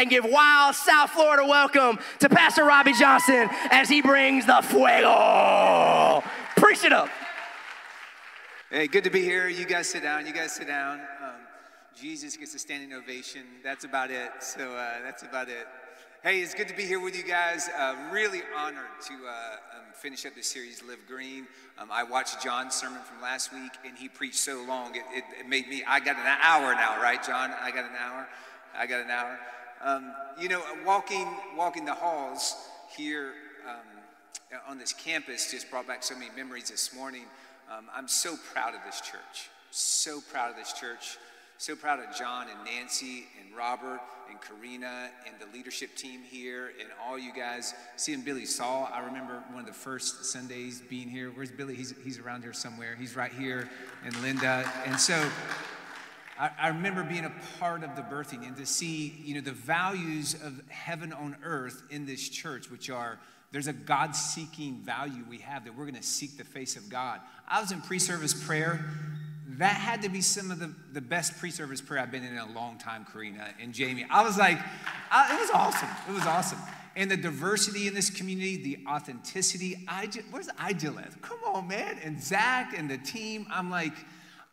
and give wild South Florida welcome to Pastor Robbie Johnson as he brings the fuego. Preach it up. Hey, good to be here. You guys sit down. You guys sit down. Um, Jesus gets a standing ovation. That's about it. So uh, that's about it. Hey, it's good to be here with you guys. Uh, really honored to uh, um, finish up the series, Live Green. Um, I watched John's sermon from last week, and he preached so long, it, it, it, made me, I got an hour now, right, John? I got an hour. I got an hour. Um, you know, walking, walking the halls here um, on this campus just brought back so many memories this morning. Um, I'm so proud of this church. So proud of this church. So proud of John and Nancy and Robert and Karina and the leadership team here and all you guys. Seeing Billy Saul, I remember one of the first Sundays being here. Where's Billy? He's, he's around here somewhere. He's right here. And Linda. And so I, I remember being a part of the birthing and to see, you know, the values of heaven on earth in this church, which are there's a God seeking value we have that we're going to seek the face of God. I was in pre service prayer. That had to be some of the, the best pre service prayer I've been in in a long time, Karina and Jamie. I was like, I, it was awesome. It was awesome. And the diversity in this community, the authenticity. I just, where's Idilith? Come on, man. And Zach and the team. I'm like,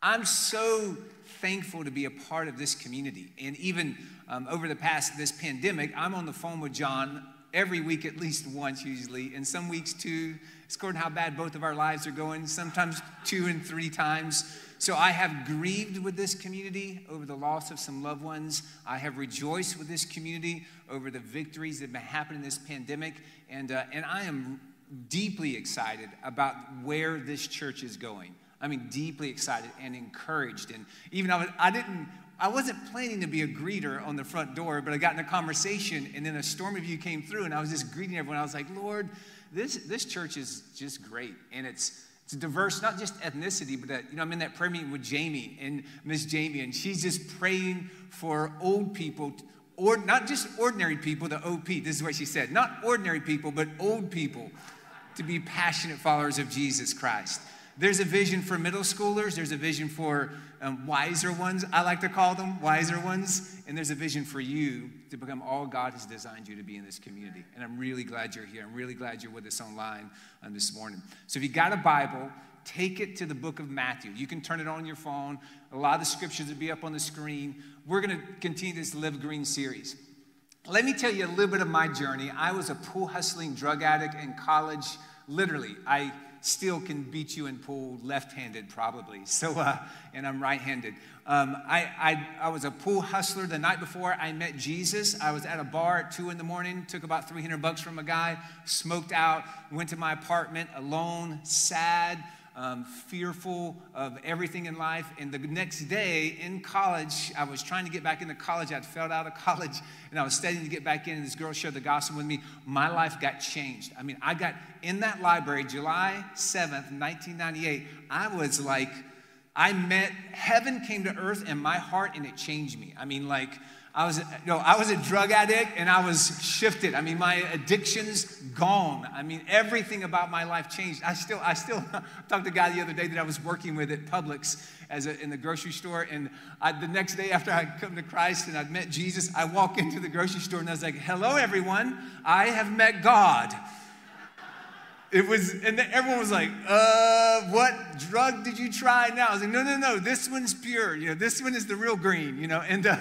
I'm so thankful to be a part of this community. And even um, over the past, this pandemic, I'm on the phone with John every week at least once usually, and some weeks two. It's according how bad both of our lives are going, sometimes two and three times. So I have grieved with this community over the loss of some loved ones. I have rejoiced with this community over the victories that have been happening in this pandemic. And, uh, and I am deeply excited about where this church is going. I mean, deeply excited and encouraged. And even I, was, I didn't I wasn't planning to be a greeter on the front door, but I got in a conversation, and then a storm of you came through, and I was just greeting everyone. I was like, Lord, this, this church is just great. And it's, it's diverse, not just ethnicity, but that, you know, I'm in that prayer meeting with Jamie and Miss Jamie, and she's just praying for old people, or not just ordinary people, the OP. This is what she said. Not ordinary people, but old people to be passionate followers of Jesus Christ. There's a vision for middle schoolers, there's a vision for um, wiser ones, I like to call them wiser ones, and there's a vision for you to become all God has designed you to be in this community. And I'm really glad you're here. I'm really glad you're with us online um, this morning. So if you got a Bible, take it to the book of Matthew. You can turn it on your phone. A lot of the scriptures will be up on the screen. We're going to continue this Live Green series. Let me tell you a little bit of my journey. I was a pool hustling drug addict in college. Literally, I still can beat you in pool left-handed probably. So, uh, and I'm right-handed. Um, I, I, I was a pool hustler the night before I met Jesus. I was at a bar at two in the morning, took about 300 bucks from a guy, smoked out, went to my apartment alone, sad, um, fearful of everything in life. And the next day in college, I was trying to get back into college. I'd failed out of college and I was studying to get back in. And this girl shared the gospel with me. My life got changed. I mean, I got in that library July 7th, 1998. I was like, I met heaven came to earth in my heart and it changed me. I mean, like, I was, you know, I was a drug addict and I was shifted. I mean, my addictions gone. I mean, everything about my life changed. I still, I still talked to a guy the other day that I was working with at Publix as a, in the grocery store. And I, the next day after I'd come to Christ and I'd met Jesus, I walk into the grocery store and I was like, hello, everyone. I have met God. It was, and everyone was like, uh, what drug did you try now? I was like, no, no, no, this one's pure. You know, this one is the real green, you know, and, uh,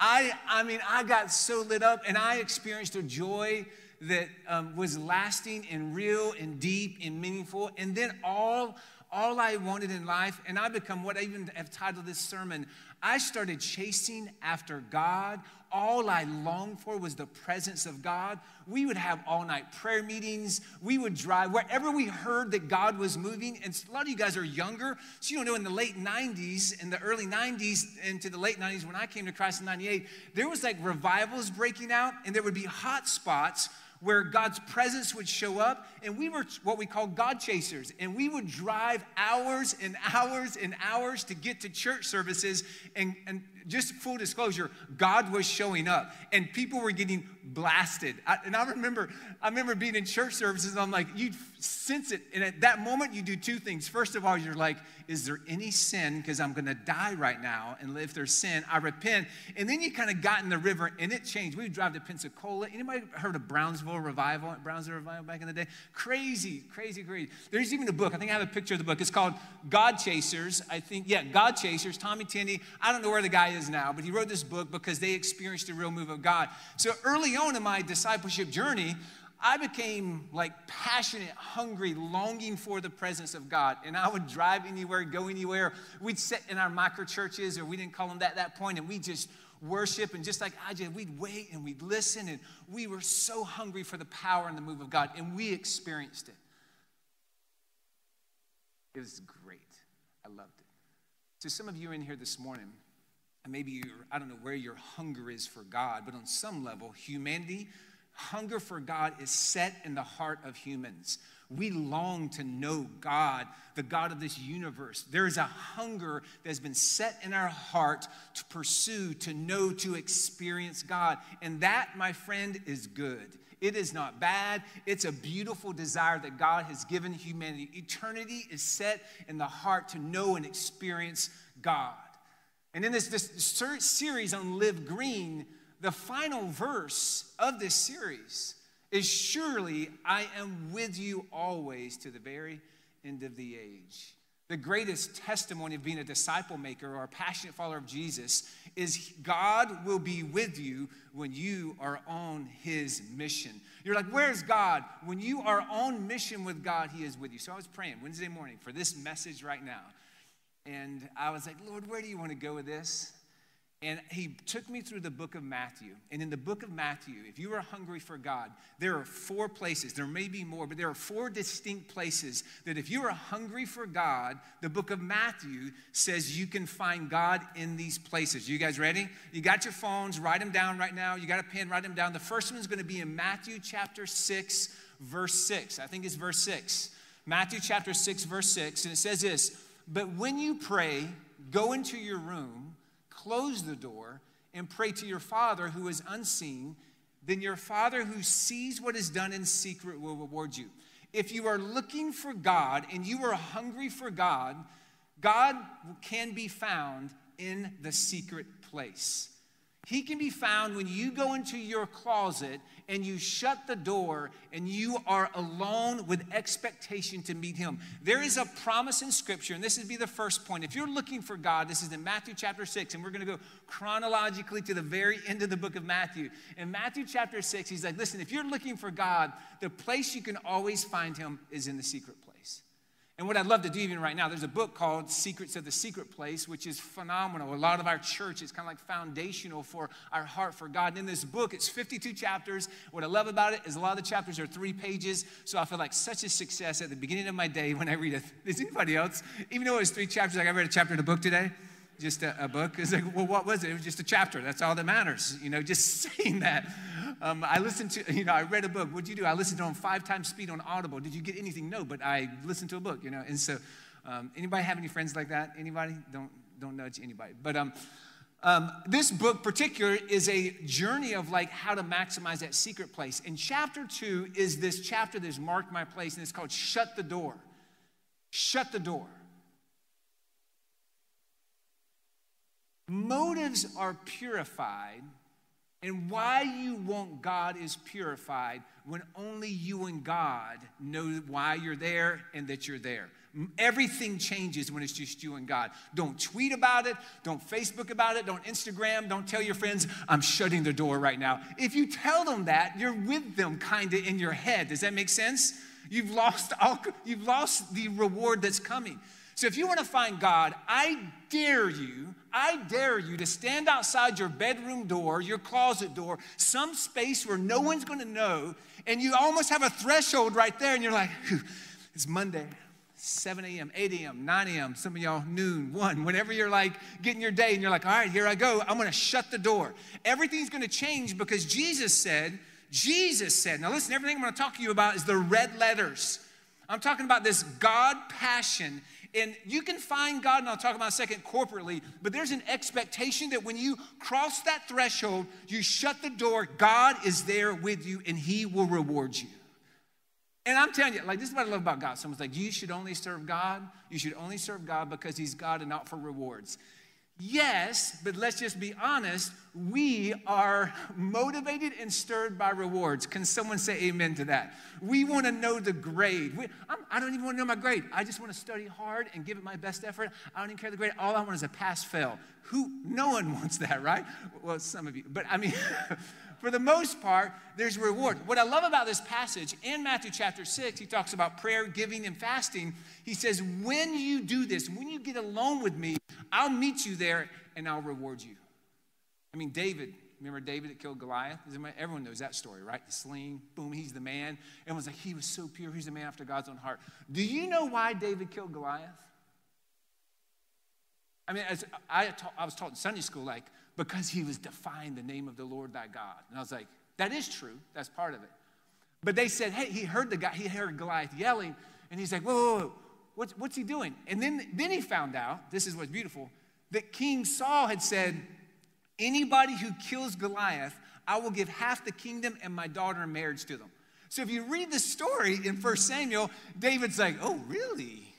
I, I mean, I got so lit up and I experienced a joy that um, was lasting and real and deep and meaningful. And then all, all I wanted in life, and I become what I even have titled this sermon, I started chasing after God. All I longed for was the presence of God. We would have all night prayer meetings. We would drive wherever we heard that God was moving. And a lot of you guys are younger, so you don't know in the late 90s, in the early 90s, into the late 90s, when I came to Christ in 98, there was like revivals breaking out, and there would be hot spots where God's presence would show up, and we were what we call God chasers. And we would drive hours and hours and hours to get to church services. And, and just full disclosure, God was showing up, and people were getting blasted. I, and I remember, I remember being in church services, and I'm like, you sense it. And at that moment, you do two things. First of all, you're like, is there any sin? Because I'm going to die right now. And if there's sin, I repent. And then you kind of got in the river and it changed. We would drive to Pensacola. Anybody heard of Brownsville Revival? Brownsville Revival back in the day? Crazy, crazy, crazy. There's even a book. I think I have a picture of the book. It's called God Chasers. I think, yeah, God Chasers. Tommy Tenney. I don't know where the guy is now, but he wrote this book because they experienced a real move of God. So early on in my discipleship journey, I became like passionate, hungry, longing for the presence of God. And I would drive anywhere, go anywhere. We'd sit in our micro churches, or we didn't call them that at that point, and we just worship. And just like I did, we'd wait and we'd listen. And we were so hungry for the power and the move of God, and we experienced it. It was great. I loved it. So, some of you in here this morning, maybe you're, I don't know where your hunger is for God, but on some level, humanity Hunger for God is set in the heart of humans. We long to know God, the God of this universe. There is a hunger that has been set in our heart to pursue, to know, to experience God. And that, my friend, is good. It is not bad. It's a beautiful desire that God has given humanity. Eternity is set in the heart to know and experience God. And in this, this series on Live Green, the final verse of this series is Surely I am with you always to the very end of the age. The greatest testimony of being a disciple maker or a passionate follower of Jesus is God will be with you when you are on his mission. You're like, where's God? When you are on mission with God, he is with you. So I was praying Wednesday morning for this message right now. And I was like, Lord, where do you want to go with this? And he took me through the book of Matthew. And in the book of Matthew, if you are hungry for God, there are four places. There may be more, but there are four distinct places that if you are hungry for God, the book of Matthew says you can find God in these places. You guys ready? You got your phones, write them down right now. You got a pen, write them down. The first one is going to be in Matthew chapter 6, verse 6. I think it's verse 6. Matthew chapter 6, verse 6. And it says this But when you pray, go into your room close the door and pray to your Father who is unseen, then your Father who sees what is done in secret will reward you. If you are looking for God and you are hungry for God, God can be found in the secret place. He can be found when you go into your closet and you shut the door and you are alone with expectation to meet Him. There is a promise in Scripture, and this would be the first point. If you're looking for God, this is in Matthew chapter 6, and we're going to go chronologically to the very end of the book of Matthew. In Matthew chapter 6, He's like, listen, if you're looking for God, the place you can always find Him is in the secret place. And what I'd love to do even right now, there's a book called Secrets of the Secret Place, which is phenomenal. A lot of our church is kind of like foundational for our heart for God. And in this book, it's 52 chapters. What I love about it is a lot of the chapters are three pages. So I feel like such a success at the beginning of my day when I read it. Is anybody else? Even though it was three chapters, like I read a chapter in a book today just a, a, book. It's like, well, what was it? It was just a chapter. That's all that matters. You know, just saying that. Um, I listened to, you know, I read a book. What'd you do? I listened to it on five times speed on Audible. Did you get anything? No, but I listened to a book, you know. And so, um, anybody have any friends like that? Anybody? Don't, don't nudge anybody. But um, um, this book particular is a journey of like how to maximize that secret place. And chapter two is this chapter that's marked my place, and it's called Shut the Door. Shut the door. Motives are purified, and why you want God is purified when only you and God know why you're there and that you're there. Everything changes when it's just you and God. Don't tweet about it. Don't Facebook about it. Don't Instagram. Don't tell your friends, I'm shutting the door right now. If you tell them that, you're with them kind of in your head. Does that make sense? You've lost, all, you've lost the reward that's coming. So if you want to find God, I dare you, I dare you to stand outside your bedroom door, your closet door, some space where no one's going to know, and you almost have a threshold right there, and you're like, it's Monday. 7 a.m., 8 a.m., 9 a.m., some of y'all noon, 1, whenever you're like getting your day and you're like, all right, here I go, I'm gonna shut the door. Everything's gonna change because Jesus said, Jesus said, now listen, everything I'm gonna talk to you about is the red letters. I'm talking about this God passion and you can find God, and I'll talk about a second corporately, but there's an expectation that when you cross that threshold, you shut the door, God is there with you and He will reward you. And I'm telling you, like, this is what I love about God. Someone's like, you should only serve God. You should only serve God because He's God and not for rewards. Yes, but let's just be honest. We are motivated and stirred by rewards. Can someone say amen to that? We want to know the grade. We, I do not even want to know my grade. I just want to study hard and give it my best effort. I don't even care the grade. All I want is a pass fail. Who? No one wants that, right? Well, some of you. But I mean, for the most part, there's reward. What I love about this passage in Matthew chapter 6, he talks about prayer, giving, and fasting. He says, When you do this, when you get alone with me, I'll meet you there and I'll reward you. I mean, David, remember David that killed Goliath? Everyone knows that story, right? The sling, boom, he's the man. Everyone's like, he was so pure, he's a man after God's own heart. Do you know why David killed Goliath? I mean, as I, ta- I was taught in Sunday school, like, because he was defying the name of the Lord thy God. And I was like, that is true. That's part of it. But they said, hey, he heard the guy, he heard Goliath yelling, and he's like, whoa, whoa, whoa. What's, what's he doing? And then, then he found out, this is what's beautiful, that King Saul had said, anybody who kills Goliath, I will give half the kingdom and my daughter in marriage to them. So if you read the story in 1 Samuel, David's like, oh, really?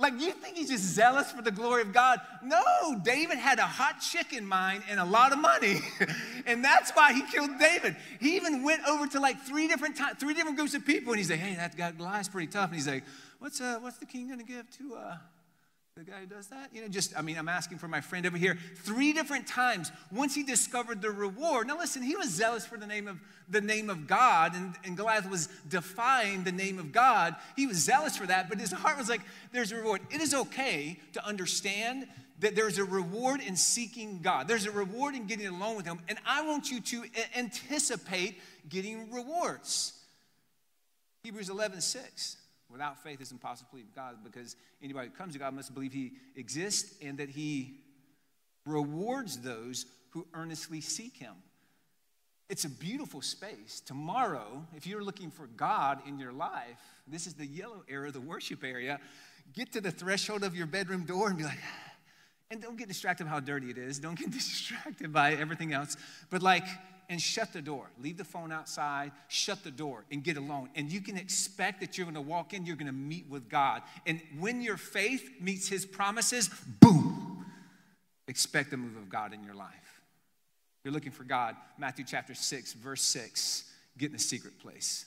Like, you think he's just zealous for the glory of God? No, David had a hot chick in mind and a lot of money. and that's why he killed David. He even went over to like three different times, three different groups of people, and he's like, hey, that guy Goliath's pretty tough. And he's like, what's, uh, what's the king gonna give to uh, the guy who does that? You know, just, I mean, I'm asking for my friend over here. Three different times, once he discovered the reward. Now listen, he was zealous for the name of the name of God, and, and Goliath was defying the name of God. He was zealous for that, but his heart was like, there's a reward. It is okay to understand that there's a reward in seeking God. There's a reward in getting alone with Him, and I want you to anticipate getting rewards. Hebrews 11, 6. Without faith, it's impossible to believe God because anybody who comes to God must believe He exists and that He rewards those who earnestly seek Him. It's a beautiful space. Tomorrow, if you're looking for God in your life, this is the yellow area, the worship area. Get to the threshold of your bedroom door and be like, and don't get distracted by how dirty it is. Don't get distracted by everything else. But like, and shut the door. Leave the phone outside, shut the door, and get alone. And you can expect that you're going to walk in, you're going to meet with God. And when your faith meets His promises, boom, expect the move of God in your life. You're looking for God. Matthew chapter 6, verse 6, get in the secret place.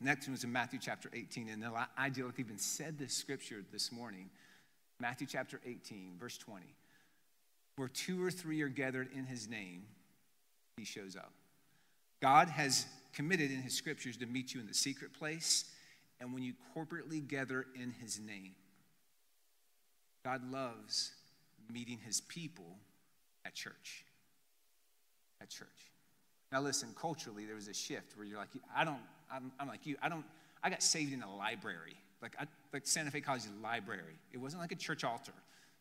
Next one was in Matthew chapter 18. And with even said this scripture this morning. Matthew chapter 18, verse 20. Where two or three are gathered in his name, he shows up. God has committed in his scriptures to meet you in the secret place and when you corporately gather in his name. God loves meeting his people at church. At church. Now, listen, culturally, there was a shift where you're like, I don't, I'm, I'm like you, I don't, I got saved in a library, like, I, like Santa Fe College library. It wasn't like a church altar.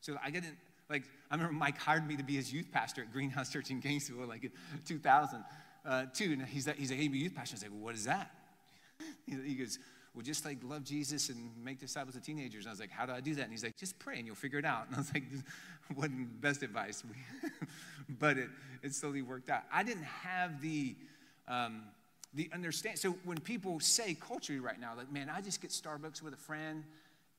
So I didn't, like, I remember Mike hired me to be his youth pastor at Greenhouse Church in Gainesville, like in 2002. Uh, and he's like, he's like, hey, youth pastor. I was like, well, what is that? He goes, well, just like love Jesus and make disciples of teenagers. And I was like, how do I do that? And he's like, just pray and you'll figure it out. And I was like, wasn't best advice. but it, it slowly worked out. I didn't have the, um, the understand. So when people say culturally right now, like, man, I just get Starbucks with a friend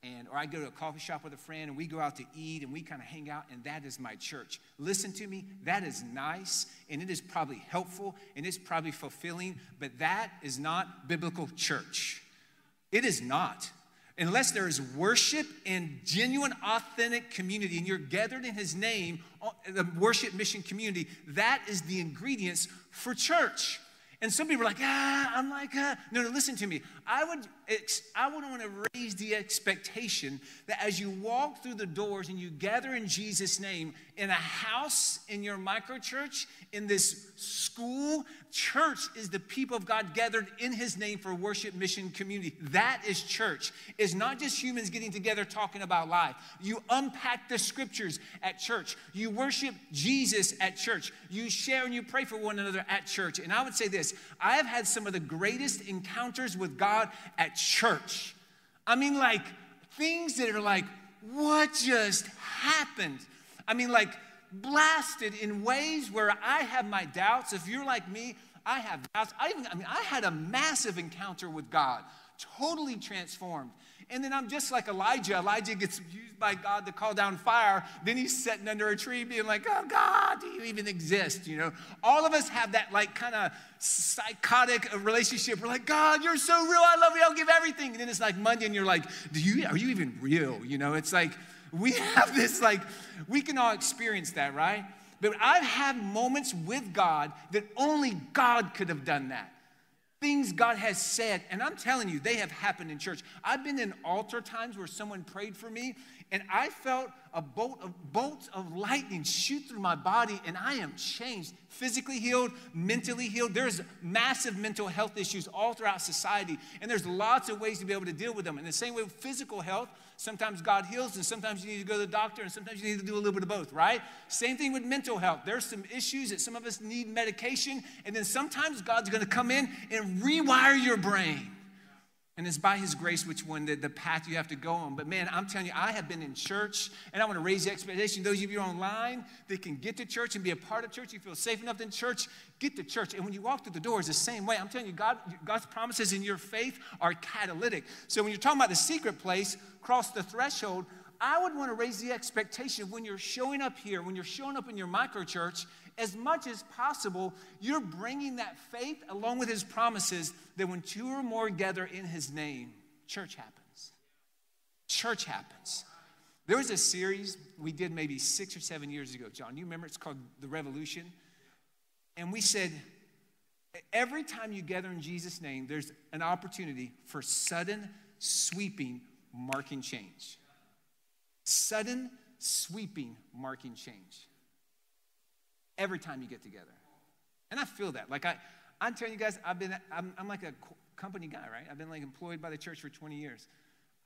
and or I go to a coffee shop with a friend and we go out to eat and we kind of hang out and that is my church. Listen to me, that is nice and it is probably helpful and it's probably fulfilling, but that is not biblical church. It is not. Unless there is worship and genuine, authentic community, and you're gathered in His name, uh, the worship mission community, that is the ingredients for church. And some people are like, ah, I'm like, ah. No, no, listen to me. I would, I would want to raise the expectation that as you walk through the doors and you gather in Jesus' name in a house, in your microchurch, in this school, church is the people of God gathered in His name for worship, mission, community. That is church. It's not just humans getting together talking about life. You unpack the scriptures at church. You worship Jesus at church. You share and you pray for one another at church. And I would say this: I have had some of the greatest encounters with God at church. I mean, like things that are like, what just happened? I mean, like blasted in ways where I have my doubts. If you're like me, I have, I, even, I mean, I had a massive encounter with God, totally transformed. And then I'm just like Elijah. Elijah gets used by God to call down fire. Then he's sitting under a tree being like, oh, God, do you even exist? You know, all of us have that like kind of psychotic relationship. We're like, God, you're so real. I love you. I'll give everything. And then it's like Monday and you're like, do you, are you even real? You know, it's like we have this like, we can all experience that, right? But I've had moments with God that only God could have done that things God has said, and I'm telling you, they have happened in church. I've been in altar times where someone prayed for me, and I felt a bolt of bolts of lightning shoot through my body, and I am changed, physically healed, mentally healed. There's massive mental health issues all throughout society, and there's lots of ways to be able to deal with them. In the same way with physical health, sometimes God heals, and sometimes you need to go to the doctor, and sometimes you need to do a little bit of both, right? Same thing with mental health. There's some issues that some of us need medication, and then sometimes God's gonna come in and rewire your brain. And it's by His grace which one, the, the path you have to go on. But man, I'm telling you, I have been in church, and I want to raise the expectation. Those of you online that can get to church and be a part of church, you feel safe enough in church, get to church. And when you walk through the door, it's the same way. I'm telling you, God, God's promises in your faith are catalytic. So when you're talking about the secret place, cross the threshold, I would want to raise the expectation when you're showing up here, when you're showing up in your micro church, as much as possible, you're bringing that faith along with his promises that when two or more gather in his name, church happens. Church happens. There was a series we did maybe six or seven years ago, John. You remember it's called The Revolution? And we said, every time you gather in Jesus' name, there's an opportunity for sudden, sweeping, marking change. Sudden, sweeping, marking change every time you get together. And I feel that. Like I, I'm telling you guys, I've been, I'm, I'm like a company guy, right? I've been like employed by the church for 20 years.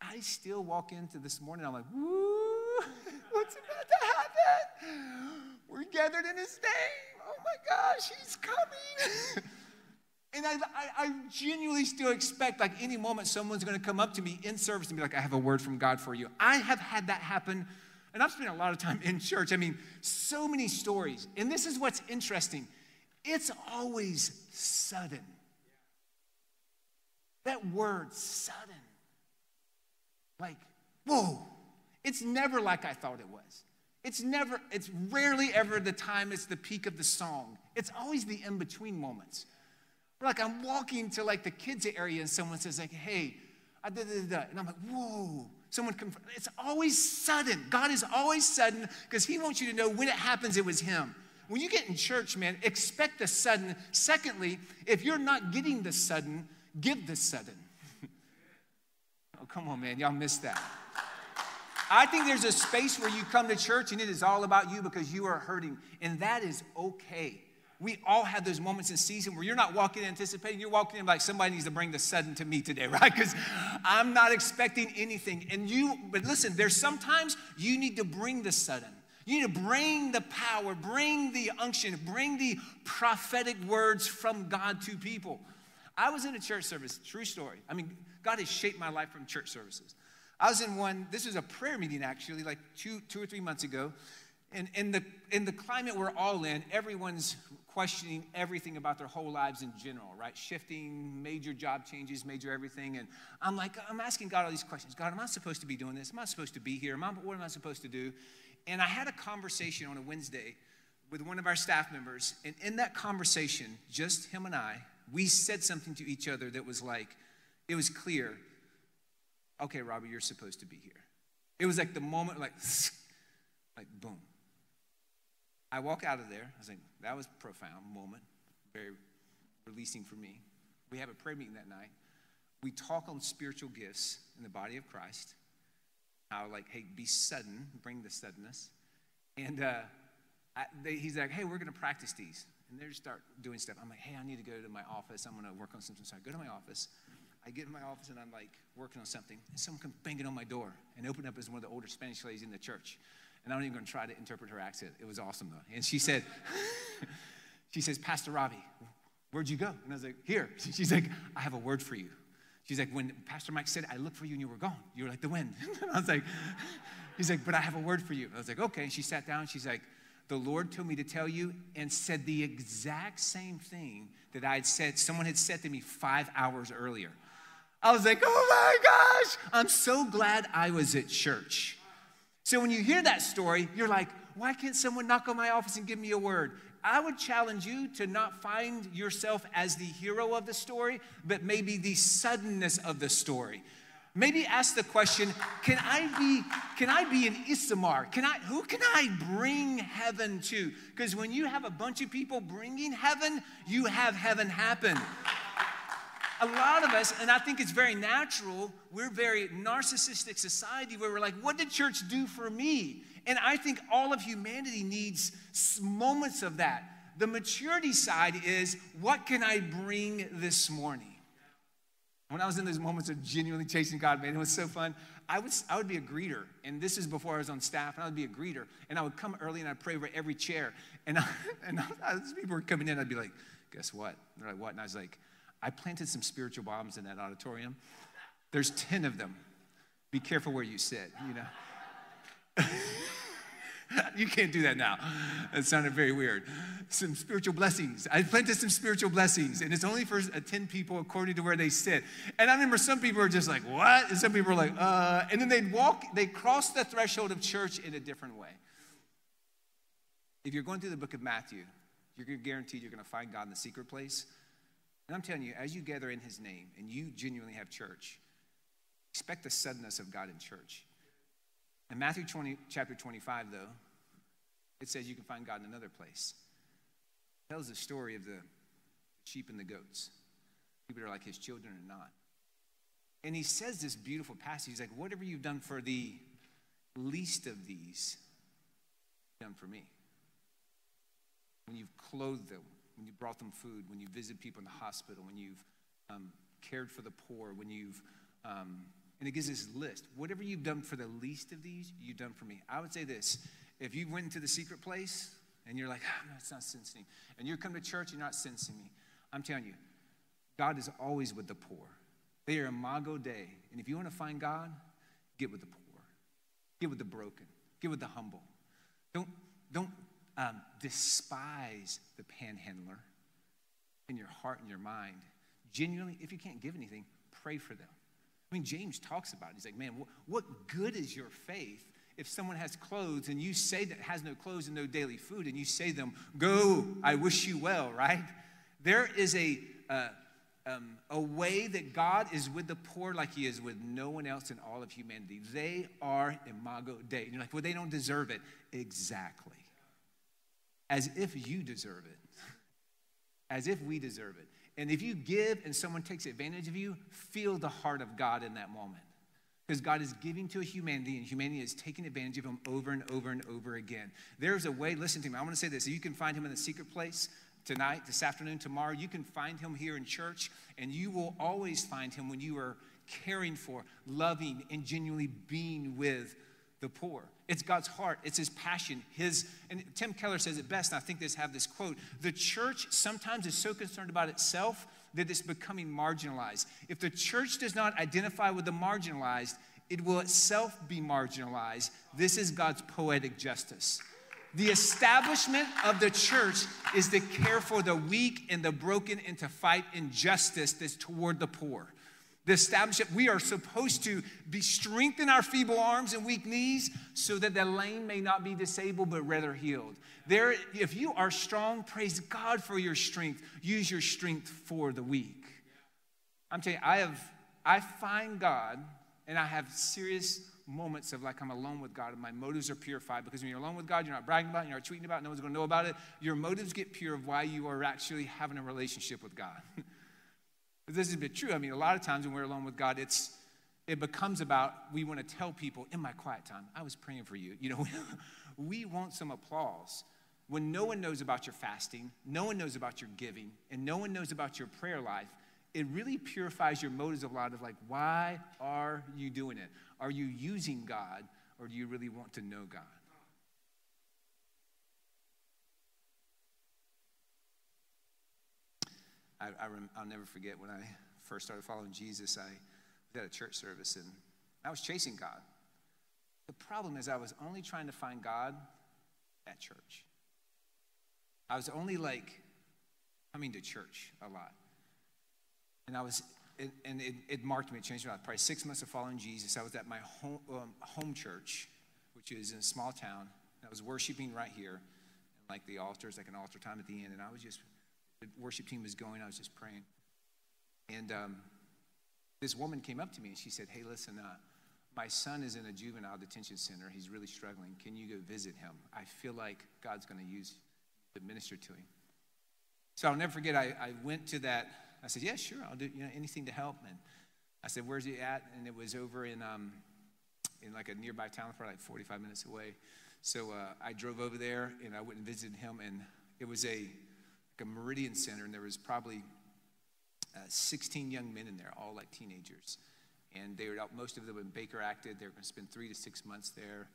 I still walk into this morning, I'm like, woo, what's about to happen? We're gathered in his name. Oh my gosh, he's coming. and I, I, I, genuinely still expect, like any moment, someone's gonna come up to me in service and be like, I have a word from God for you. I have had that happen and I've spent a lot of time in church. I mean, so many stories. And this is what's interesting it's always sudden. That word, sudden. Like, whoa. It's never like I thought it was. It's never, it's rarely ever the time it's the peak of the song. It's always the in between moments. Like I'm walking to like the kids area and someone says like, hey, I did that. And I'm like, whoa. Someone, conf- it's always sudden. God is always sudden because He wants you to know when it happens, it was Him. When you get in church, man, expect the sudden. Secondly, if you're not getting the sudden, give the sudden. oh, come on, man. Y'all missed that. I think there's a space where you come to church and it is all about you because you are hurting, and that is okay we all have those moments in season where you're not walking in anticipating, you're walking in like somebody needs to bring the sudden to me today, right? Because I'm not expecting anything. And you, but listen, there's sometimes you need to bring the sudden. You need to bring the power, bring the unction, bring the prophetic words from God to people. I was in a church service, true story. I mean, God has shaped my life from church services. I was in one, this was a prayer meeting actually, like two, two or three months ago. And in the, in the climate we're all in, everyone's questioning everything about their whole lives in general, right? Shifting, major job changes, major everything. And I'm like, I'm asking God all these questions. God, am I supposed to be doing this? Am I supposed to be here? Am I, what am I supposed to do? And I had a conversation on a Wednesday with one of our staff members. And in that conversation, just him and I, we said something to each other that was like, it was clear, okay, Robbie, you're supposed to be here. It was like the moment, like, like boom. I walk out of there. I was like, that was a profound moment, very releasing for me. We have a prayer meeting that night. We talk on spiritual gifts in the body of Christ. How, like, hey, be sudden, bring the suddenness. And uh, I, they, he's like, hey, we're going to practice these. And they just start doing stuff. I'm like, hey, I need to go to my office. I'm going to work on something. So I go to my office. I get in my office and I'm like working on something. And someone comes banging on my door and open up as one of the older Spanish ladies in the church. And I'm not even going to try to interpret her accent. It was awesome, though. And she said, she says, Pastor Robbie, where'd you go? And I was like, here. She's like, I have a word for you. She's like, when Pastor Mike said, I looked for you and you were gone. You were like the wind. I was like, he's like, but I have a word for you. I was like, okay. And she sat down. She's like, the Lord told me to tell you and said the exact same thing that I had said, someone had said to me five hours earlier. I was like, oh my gosh, I'm so glad I was at church. So when you hear that story, you're like, why can't someone knock on my office and give me a word? I would challenge you to not find yourself as the hero of the story, but maybe the suddenness of the story. Maybe ask the question, can I be, can I be an Isamar? Can I, who can I bring heaven to? Because when you have a bunch of people bringing heaven, you have heaven happen. A lot of us, and I think it's very natural, we're very narcissistic society where we're like, what did church do for me? And I think all of humanity needs moments of that. The maturity side is, what can I bring this morning? When I was in those moments of genuinely chasing God, man, it was so fun. I would, I would be a greeter, and this is before I was on staff, and I would be a greeter, and I would come early and I'd pray over every chair. And, I, and I, people were coming in, I'd be like, guess what? They're like, what? And I was like, I planted some spiritual bombs in that auditorium. There's 10 of them. Be careful where you sit, you know. you can't do that now. That sounded very weird. Some spiritual blessings. I planted some spiritual blessings, and it's only for uh, 10 people according to where they sit. And I remember some people are just like, what? And some people are like, uh, and then they'd walk, they cross the threshold of church in a different way. If you're going through the book of Matthew, you're guaranteed you're going to find God in the secret place. And I'm telling you, as you gather in his name and you genuinely have church, expect the suddenness of God in church. In Matthew 20, chapter 25, though, it says you can find God in another place. It tells the story of the sheep and the goats. People are like his children or not. And he says this beautiful passage. He's like, whatever you've done for the least of these, done for me. When you've clothed them, when you brought them food, when you visit people in the hospital, when you've um, cared for the poor, when you've um, and it gives this list. Whatever you've done for the least of these, you've done for me. I would say this if you went into the secret place and you're like, oh, no, it's not sensing, me, and you come to church, you're not sensing me, I'm telling you, God is always with the poor. They are imago Dei. And if you want to find God, get with the poor, get with the broken, get with the humble. Don't, don't um, despise the panhandler in your heart and your mind. Genuinely, if you can't give anything, pray for them. I mean, James talks about it. He's like, man, what, what good is your faith if someone has clothes and you say that has no clothes and no daily food and you say them, go, I wish you well, right? There is a, uh, um, a way that God is with the poor like he is with no one else in all of humanity. They are imago Dei. And you're like, well, they don't deserve it. Exactly. As if you deserve it. As if we deserve it. And if you give and someone takes advantage of you, feel the heart of God in that moment. Because God is giving to humanity, and humanity is taking advantage of him over and over and over again. There's a way, listen to me, I want to say this. You can find him in the secret place tonight, this afternoon, tomorrow. You can find him here in church, and you will always find him when you are caring for, loving, and genuinely being with the poor. It's God's heart, it's his passion, his and Tim Keller says it best, and I think this have this quote. The church sometimes is so concerned about itself that it's becoming marginalized. If the church does not identify with the marginalized, it will itself be marginalized. This is God's poetic justice. The establishment of the church is to care for the weak and the broken and to fight injustice that's toward the poor the establishment. We are supposed to be strengthen our feeble arms and weak knees so that the lame may not be disabled but rather healed. There, if you are strong, praise God for your strength. Use your strength for the weak. I'm telling you, I have I find God and I have serious moments of like I'm alone with God and my motives are purified because when you're alone with God, you're not bragging about it, you're not tweeting about it, no one's gonna know about it. Your motives get pure of why you are actually having a relationship with God. This is a bit true. I mean, a lot of times when we're alone with God, it's it becomes about we want to tell people in my quiet time, I was praying for you. You know, we want some applause. When no one knows about your fasting, no one knows about your giving, and no one knows about your prayer life, it really purifies your motives a lot of like, why are you doing it? Are you using God or do you really want to know God? I, I will never forget when I first started following Jesus, I was at a church service and I was chasing God. The problem is, I was only trying to find God at church. I was only like coming to church a lot. And I was, it, and it, it, marked me, it changed my life. Probably six months of following Jesus. I was at my home, um, home church, which is in a small town. I was worshiping right here. And like the altar is like an altar time at the end. And I was just, the worship team was going, I was just praying. And um, this woman came up to me and she said, Hey, listen, uh, my son is in a juvenile detention center. He's really struggling. Can you go visit him? I feel like God's going to use to minister to him. So I'll never forget, I, I went to that. I said, Yeah, sure, I'll do you know, anything to help. And I said, Where's he at? And it was over in, um, in like a nearby town, probably like 45 minutes away. So uh, I drove over there and I went and visited him. And it was a, a Meridian Center, and there was probably uh, 16 young men in there, all like teenagers. And they were out, most of them were Baker acted. They were going to spend three to six months there,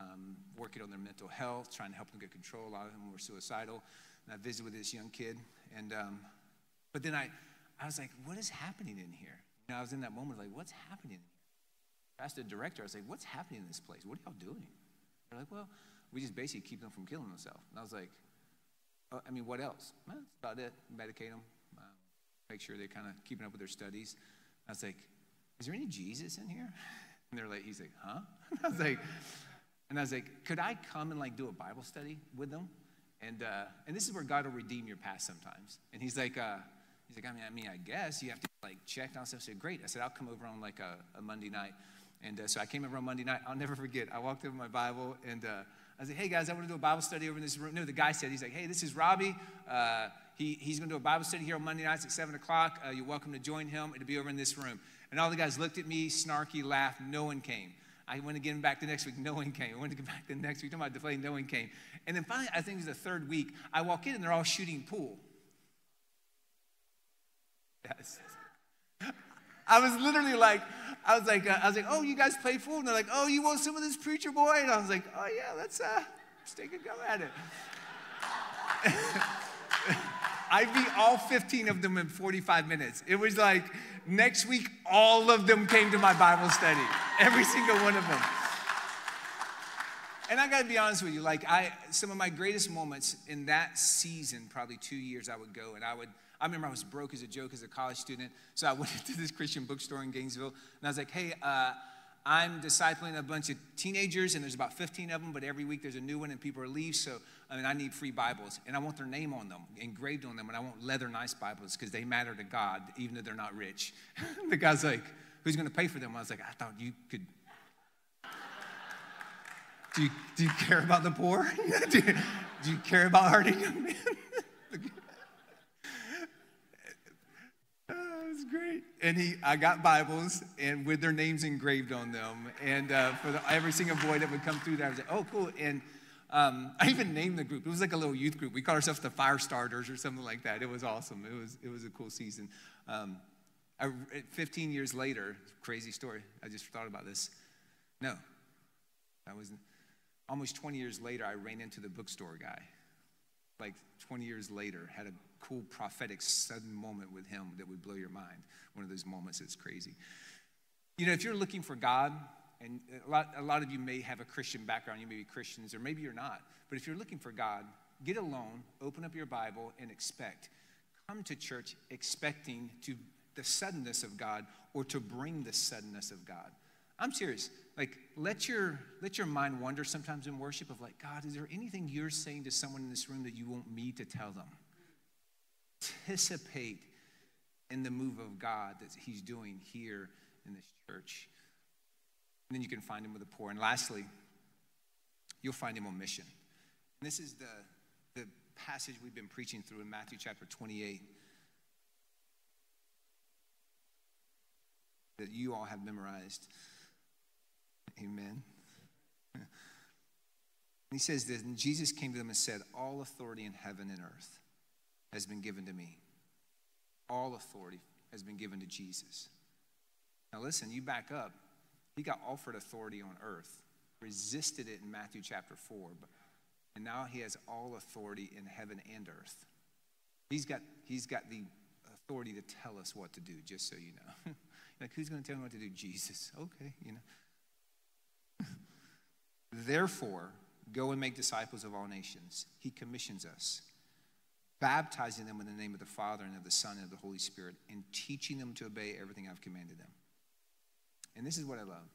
um, working on their mental health, trying to help them get control. A lot of them were suicidal. And I visited with this young kid, and um, but then I, I was like, what is happening in here? I was in that moment like, what's happening? I asked the director, I was like, what's happening in this place? What are y'all doing? They're like, well, we just basically keep them from killing themselves. And I was like, I mean, what else? Well, that's about it. Medicate them, uh, make sure they're kind of keeping up with their studies. I was like, is there any Jesus in here? And they're like, he's like, huh? And I was like, and I was like, could I come and like do a Bible study with them? And uh, and this is where God will redeem your past sometimes. And he's like, uh, he's like, I mean, I mean, I guess you have to like check on stuff. I said, great. I said, I'll come over on like a, a Monday night. And uh, so I came over on Monday night. I'll never forget. I walked over my Bible and I said, hey guys, I want to do a Bible study over in this room. No, the guy said, he's like, hey, this is Robbie. Uh, he, he's going to do a Bible study here on Monday nights at 7 o'clock. Uh, you're welcome to join him. It'll be over in this room. And all the guys looked at me, snarky, laughed. No one came. I went again back the next week. No one came. I went to get back the next week. Talking about deflating, no one came. And then finally, I think it was the third week, I walk in and they're all shooting pool. Yes. I was literally like, I was like, uh, I was like, oh, you guys play pool? And they're like, oh, you want some of this preacher boy? And I was like, oh yeah, let's uh, let's take a go at it. I beat all 15 of them in 45 minutes. It was like next week, all of them came to my Bible study, every single one of them. And I got to be honest with you, like I, some of my greatest moments in that season, probably two years, I would go and I would. I remember I was broke as a joke as a college student, so I went into this Christian bookstore in Gainesville, and I was like, "Hey, uh, I'm discipling a bunch of teenagers, and there's about 15 of them, but every week there's a new one, and people are leave. So, I mean, I need free Bibles, and I want their name on them, engraved on them, and I want leather nice Bibles because they matter to God, even though they're not rich. the guy's like, "Who's going to pay for them?" I was like, "I thought you could." Do you, do you care about the poor? do, you, do you care about hurting young men? Great. And he, I got Bibles and with their names engraved on them. And uh, for the, every single boy that would come through there, I was like, oh, cool. And um, I even named the group. It was like a little youth group. We called ourselves the Fire Starters or something like that. It was awesome. It was, it was a cool season. Um, I, 15 years later, crazy story. I just thought about this. No, I was almost 20 years later. I ran into the bookstore guy. Like 20 years later, had a cool prophetic sudden moment with him that would blow your mind. One of those moments that's crazy. You know, if you're looking for God, and a lot, a lot of you may have a Christian background, you may be Christians, or maybe you're not, but if you're looking for God, get alone, open up your Bible, and expect. Come to church expecting to the suddenness of God or to bring the suddenness of God. I'm serious. Like, let your let your mind wander sometimes in worship of like, God, is there anything you're saying to someone in this room that you want me to tell them? Participate in the move of God that He's doing here in this church. And then you can find Him with the poor. And lastly, you'll find Him on mission. And this is the, the passage we've been preaching through in Matthew chapter 28 that you all have memorized. Amen. He says this, and Jesus came to them and said, All authority in heaven and earth has been given to me. All authority has been given to Jesus. Now, listen, you back up. He got offered authority on earth, resisted it in Matthew chapter 4, but, and now he has all authority in heaven and earth. He's got, he's got the authority to tell us what to do, just so you know. like, who's going to tell me what to do? Jesus. Okay, you know. Therefore, go and make disciples of all nations. He commissions us baptizing them in the name of the Father and of the Son and of the Holy Spirit, and teaching them to obey everything I've commanded them. And this is what I love.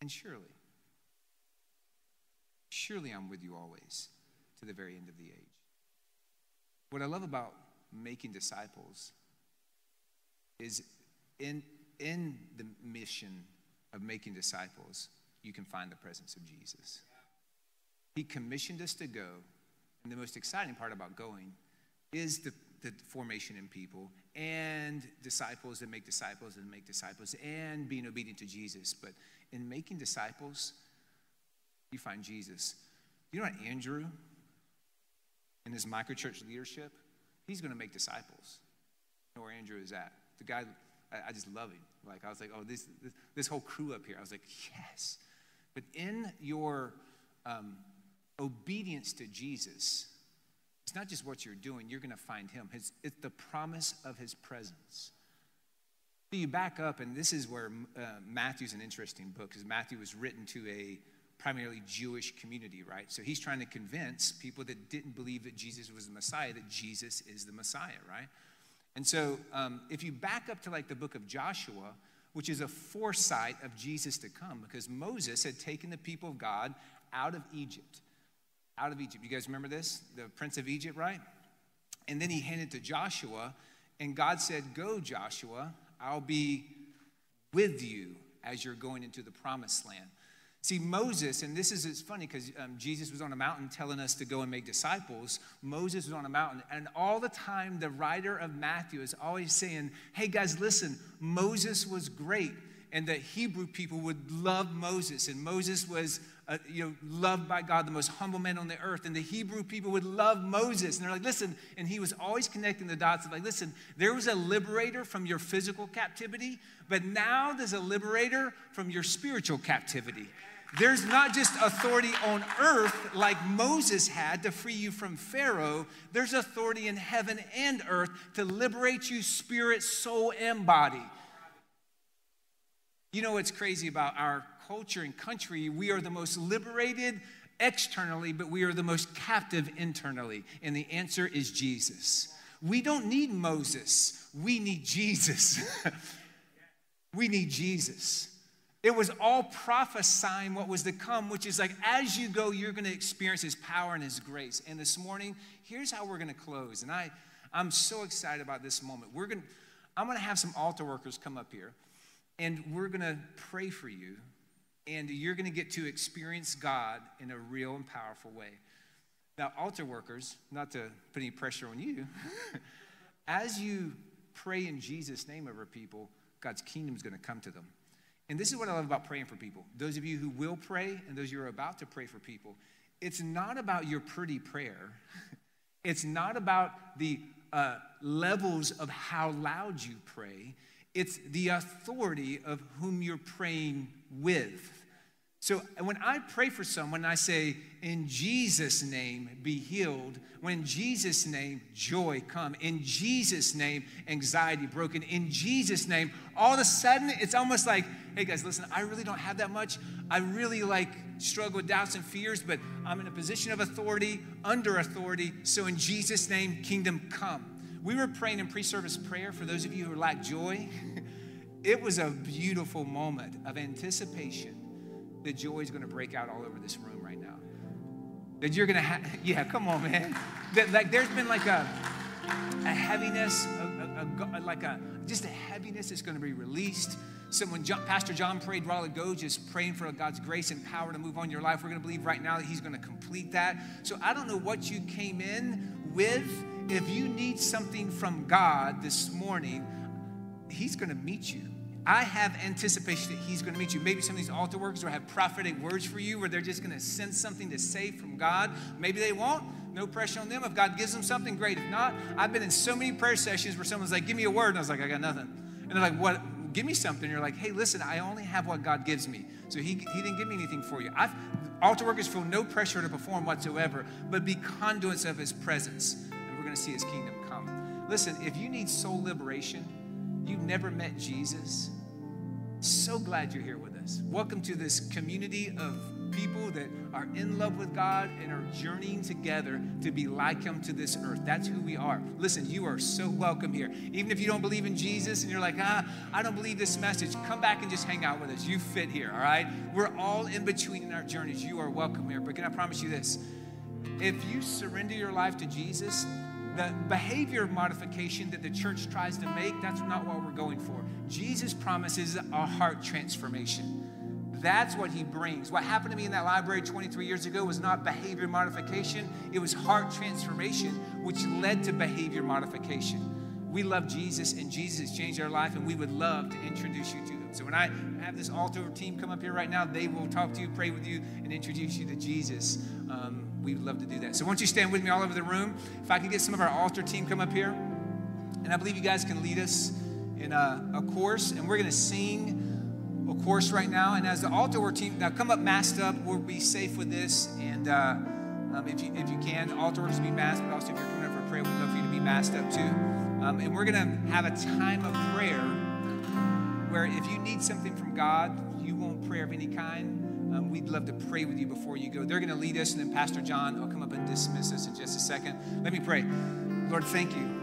And surely, surely I'm with you always to the very end of the age. What I love about making disciples is in, in the mission of making disciples, you can find the presence of Jesus. He commissioned us to go and the most exciting part about going is the, the formation in people and disciples that make disciples and make disciples and being obedient to Jesus. But in making disciples, you find Jesus. You know what, Andrew, in his microchurch leadership, he's going to make disciples. You know where Andrew is at? The guy, I, I just love him. Like, I was like, oh, this, this, this, whole crew up here. I was like, yes. But in your um, obedience to Jesus, it's not just what you're doing, you're going to find Him. It's, it's the promise of His presence. So you back up, and this is where uh, Matthew's an interesting book because Matthew was written to a primarily Jewish community, right? So he's trying to convince people that didn't believe that Jesus was the Messiah that Jesus is the Messiah, right? And so um, if you back up to like the book of Joshua, which is a foresight of Jesus to come, because Moses had taken the people of God out of Egypt out of Egypt. You guys remember this? The prince of Egypt, right? And then he handed to Joshua, and God said, Go, Joshua, I'll be with you as you're going into the promised land. See, Moses, and this is it's funny because um, Jesus was on a mountain telling us to go and make disciples. Moses was on a mountain, and all the time the writer of Matthew is always saying, Hey guys, listen, Moses was great, and the Hebrew people would love Moses, and Moses was uh, you know, loved by God, the most humble man on the earth. And the Hebrew people would love Moses. And they're like, listen, and he was always connecting the dots of like, listen, there was a liberator from your physical captivity, but now there's a liberator from your spiritual captivity. There's not just authority on earth like Moses had to free you from Pharaoh. There's authority in heaven and earth to liberate you spirit, soul, and body. You know what's crazy about our culture and country, we are the most liberated externally, but we are the most captive internally. And the answer is Jesus. We don't need Moses, we need Jesus. we need Jesus. It was all prophesying what was to come, which is like as you go, you're going to experience His power and His grace. And this morning, here's how we're going to close. And I, I'm so excited about this moment. We're going to, I'm going to have some altar workers come up here, and we're going to pray for you and you're going to get to experience God in a real and powerful way. Now, altar workers, not to put any pressure on you, as you pray in Jesus' name over people, God's kingdom is going to come to them. And this is what I love about praying for people. Those of you who will pray and those you who are about to pray for people, it's not about your pretty prayer. It's not about the uh, levels of how loud you pray. It's the authority of whom you're praying with. So when I pray for someone, I say, in Jesus' name, be healed. When Jesus' name, joy come. In Jesus' name, anxiety broken. In Jesus' name, all of a sudden, it's almost like, hey guys, listen, I really don't have that much. I really like struggle with doubts and fears, but I'm in a position of authority, under authority. So in Jesus' name, kingdom come. We were praying in pre service prayer for those of you who lack joy. It was a beautiful moment of anticipation that joy is going to break out all over this room right now. That you're going to have, yeah, come on, man. That like there's been like a, a heaviness, a, a, a, like a, just a heaviness that's going to be released. So when John, Pastor John prayed while ago, just praying for God's grace and power to move on your life, we're going to believe right now that He's going to complete that. So I don't know what you came in with. If you need something from God this morning, He's going to meet you. I have anticipation that He's going to meet you. Maybe some of these altar workers will have prophetic words for you where they're just going to send something to say from God. Maybe they won't. No pressure on them. If God gives them something, great. If not, I've been in so many prayer sessions where someone's like, Give me a word. And I was like, I got nothing. And they're like, What? Give me something. And you're like, Hey, listen, I only have what God gives me. So He, he didn't give me anything for you. I've, altar workers feel no pressure to perform whatsoever, but be conduits of His presence. And we're going to see His kingdom come. Listen, if you need soul liberation, you've never met Jesus, so glad you're here with us. Welcome to this community of people that are in love with God and are journeying together to be like Him to this earth. That's who we are. Listen, you are so welcome here. Even if you don't believe in Jesus and you're like, ah, I don't believe this message, come back and just hang out with us. You fit here, all right? We're all in between in our journeys. You are welcome here. But can I promise you this? If you surrender your life to Jesus, the behavior modification that the church tries to make, that's not what we're going for. Jesus promises a heart transformation. That's what he brings. What happened to me in that library 23 years ago was not behavior modification, it was heart transformation, which led to behavior modification. We love Jesus, and Jesus changed our life, and we would love to introduce you to them. So when I have this altar team come up here right now, they will talk to you, pray with you, and introduce you to Jesus. Um, we would love to do that. So why don't you stand with me all over the room? If I could get some of our altar team come up here, and I believe you guys can lead us in a, a course, and we're going to sing a course right now. And as the altar work team, now come up masked up. We'll be safe with this. And uh, um, if, you, if you can, altar workers be masked, but also if you're coming up for prayer, we'd love for you to be masked up too. Um, and we're going to have a time of prayer where if you need something from God, you want prayer of any kind, um, we'd love to pray with you before you go. They're going to lead us, and then Pastor John will come up and dismiss us in just a second. Let me pray. Lord, thank you.